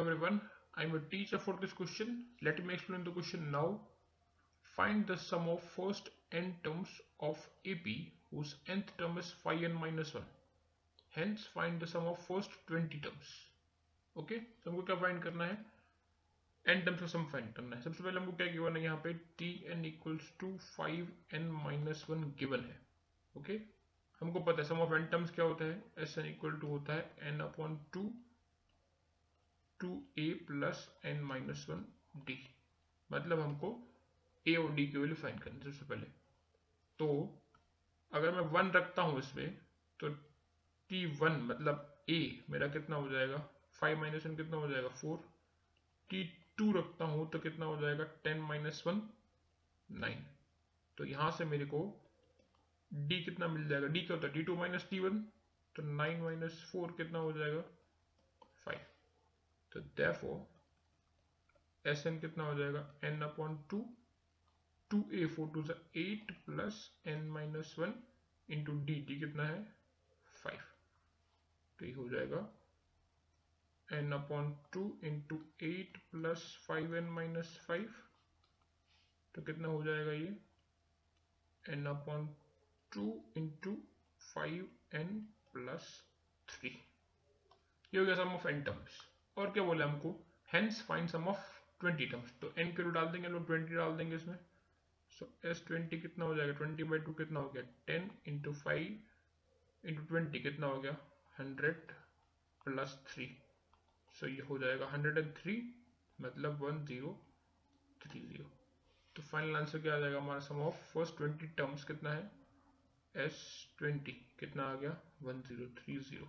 everyone. I'm a teacher for this question. Let me explain the question now. Find the sum of first n terms of AP whose nth term is phi n minus 1. Hence find the sum of first 20 terms. Okay okay? तो हमको क्या find करना है N terms का sum find करना है सबसे पहले हमको क्या गिवन है यहाँ पे T N equals to five N minus one given है ओके okay? हमको पता है सम ऑफ़ एन टर्म्स क्या होता है एस एन इक्वल टू होता है N upon two two A plus N minus one D. मतलब हमको ए और डी की वैल्यू फाइंड करनी सबसे पहले। तो अगर मैं वन रखता हूँ इसमें तो टी वन मतलब ए मेरा कितना हो जाएगा? फाइव माइनस वन कितना हो जाएगा? फोर। टी टू रखता हूँ तो कितना हो जाएगा? Ten minus one, nine. तो यहाँ से मेरे को डी कितना मिल जाएगा? डी क्या होता है? D two minus T one तो नाइन माइनस फोर कितना हो जाएगा? फाइव। तो देयरफॉर एस एन कितना हो जाएगा? N upon two two A four two eight plus N minus one into D D कितना है? फाइव तो ये हो जाएगा N upon two into eight plus five N minus five तो कितना हो जाएगा ये? N upon two into five N plus three ये हो गया सम ऑफ़ एन टर्म्स और क्या बोला हमको? Hence find sum of twenty terms तो एन के डाल देंगे, लोग ट्वेंटी डाल देंगे इसमें। सो एस ट्वेंटी कितना हो जाएगा? ट्वेंटी बाई टू कितना हो गया? Ten into five into twenty कितना हो गया? हंड्रेड प्लस थ्री सो ये हो जाएगा हंड्रेड एंड थ्री मतलब वन ज़ीरो थ्री ज़ीरो तो फाइनल आंसर क्या आ जाएगा? हमारा sum of first twenty terms कितना है? एस ट्वेंटी कितना आ गया? One zero three zero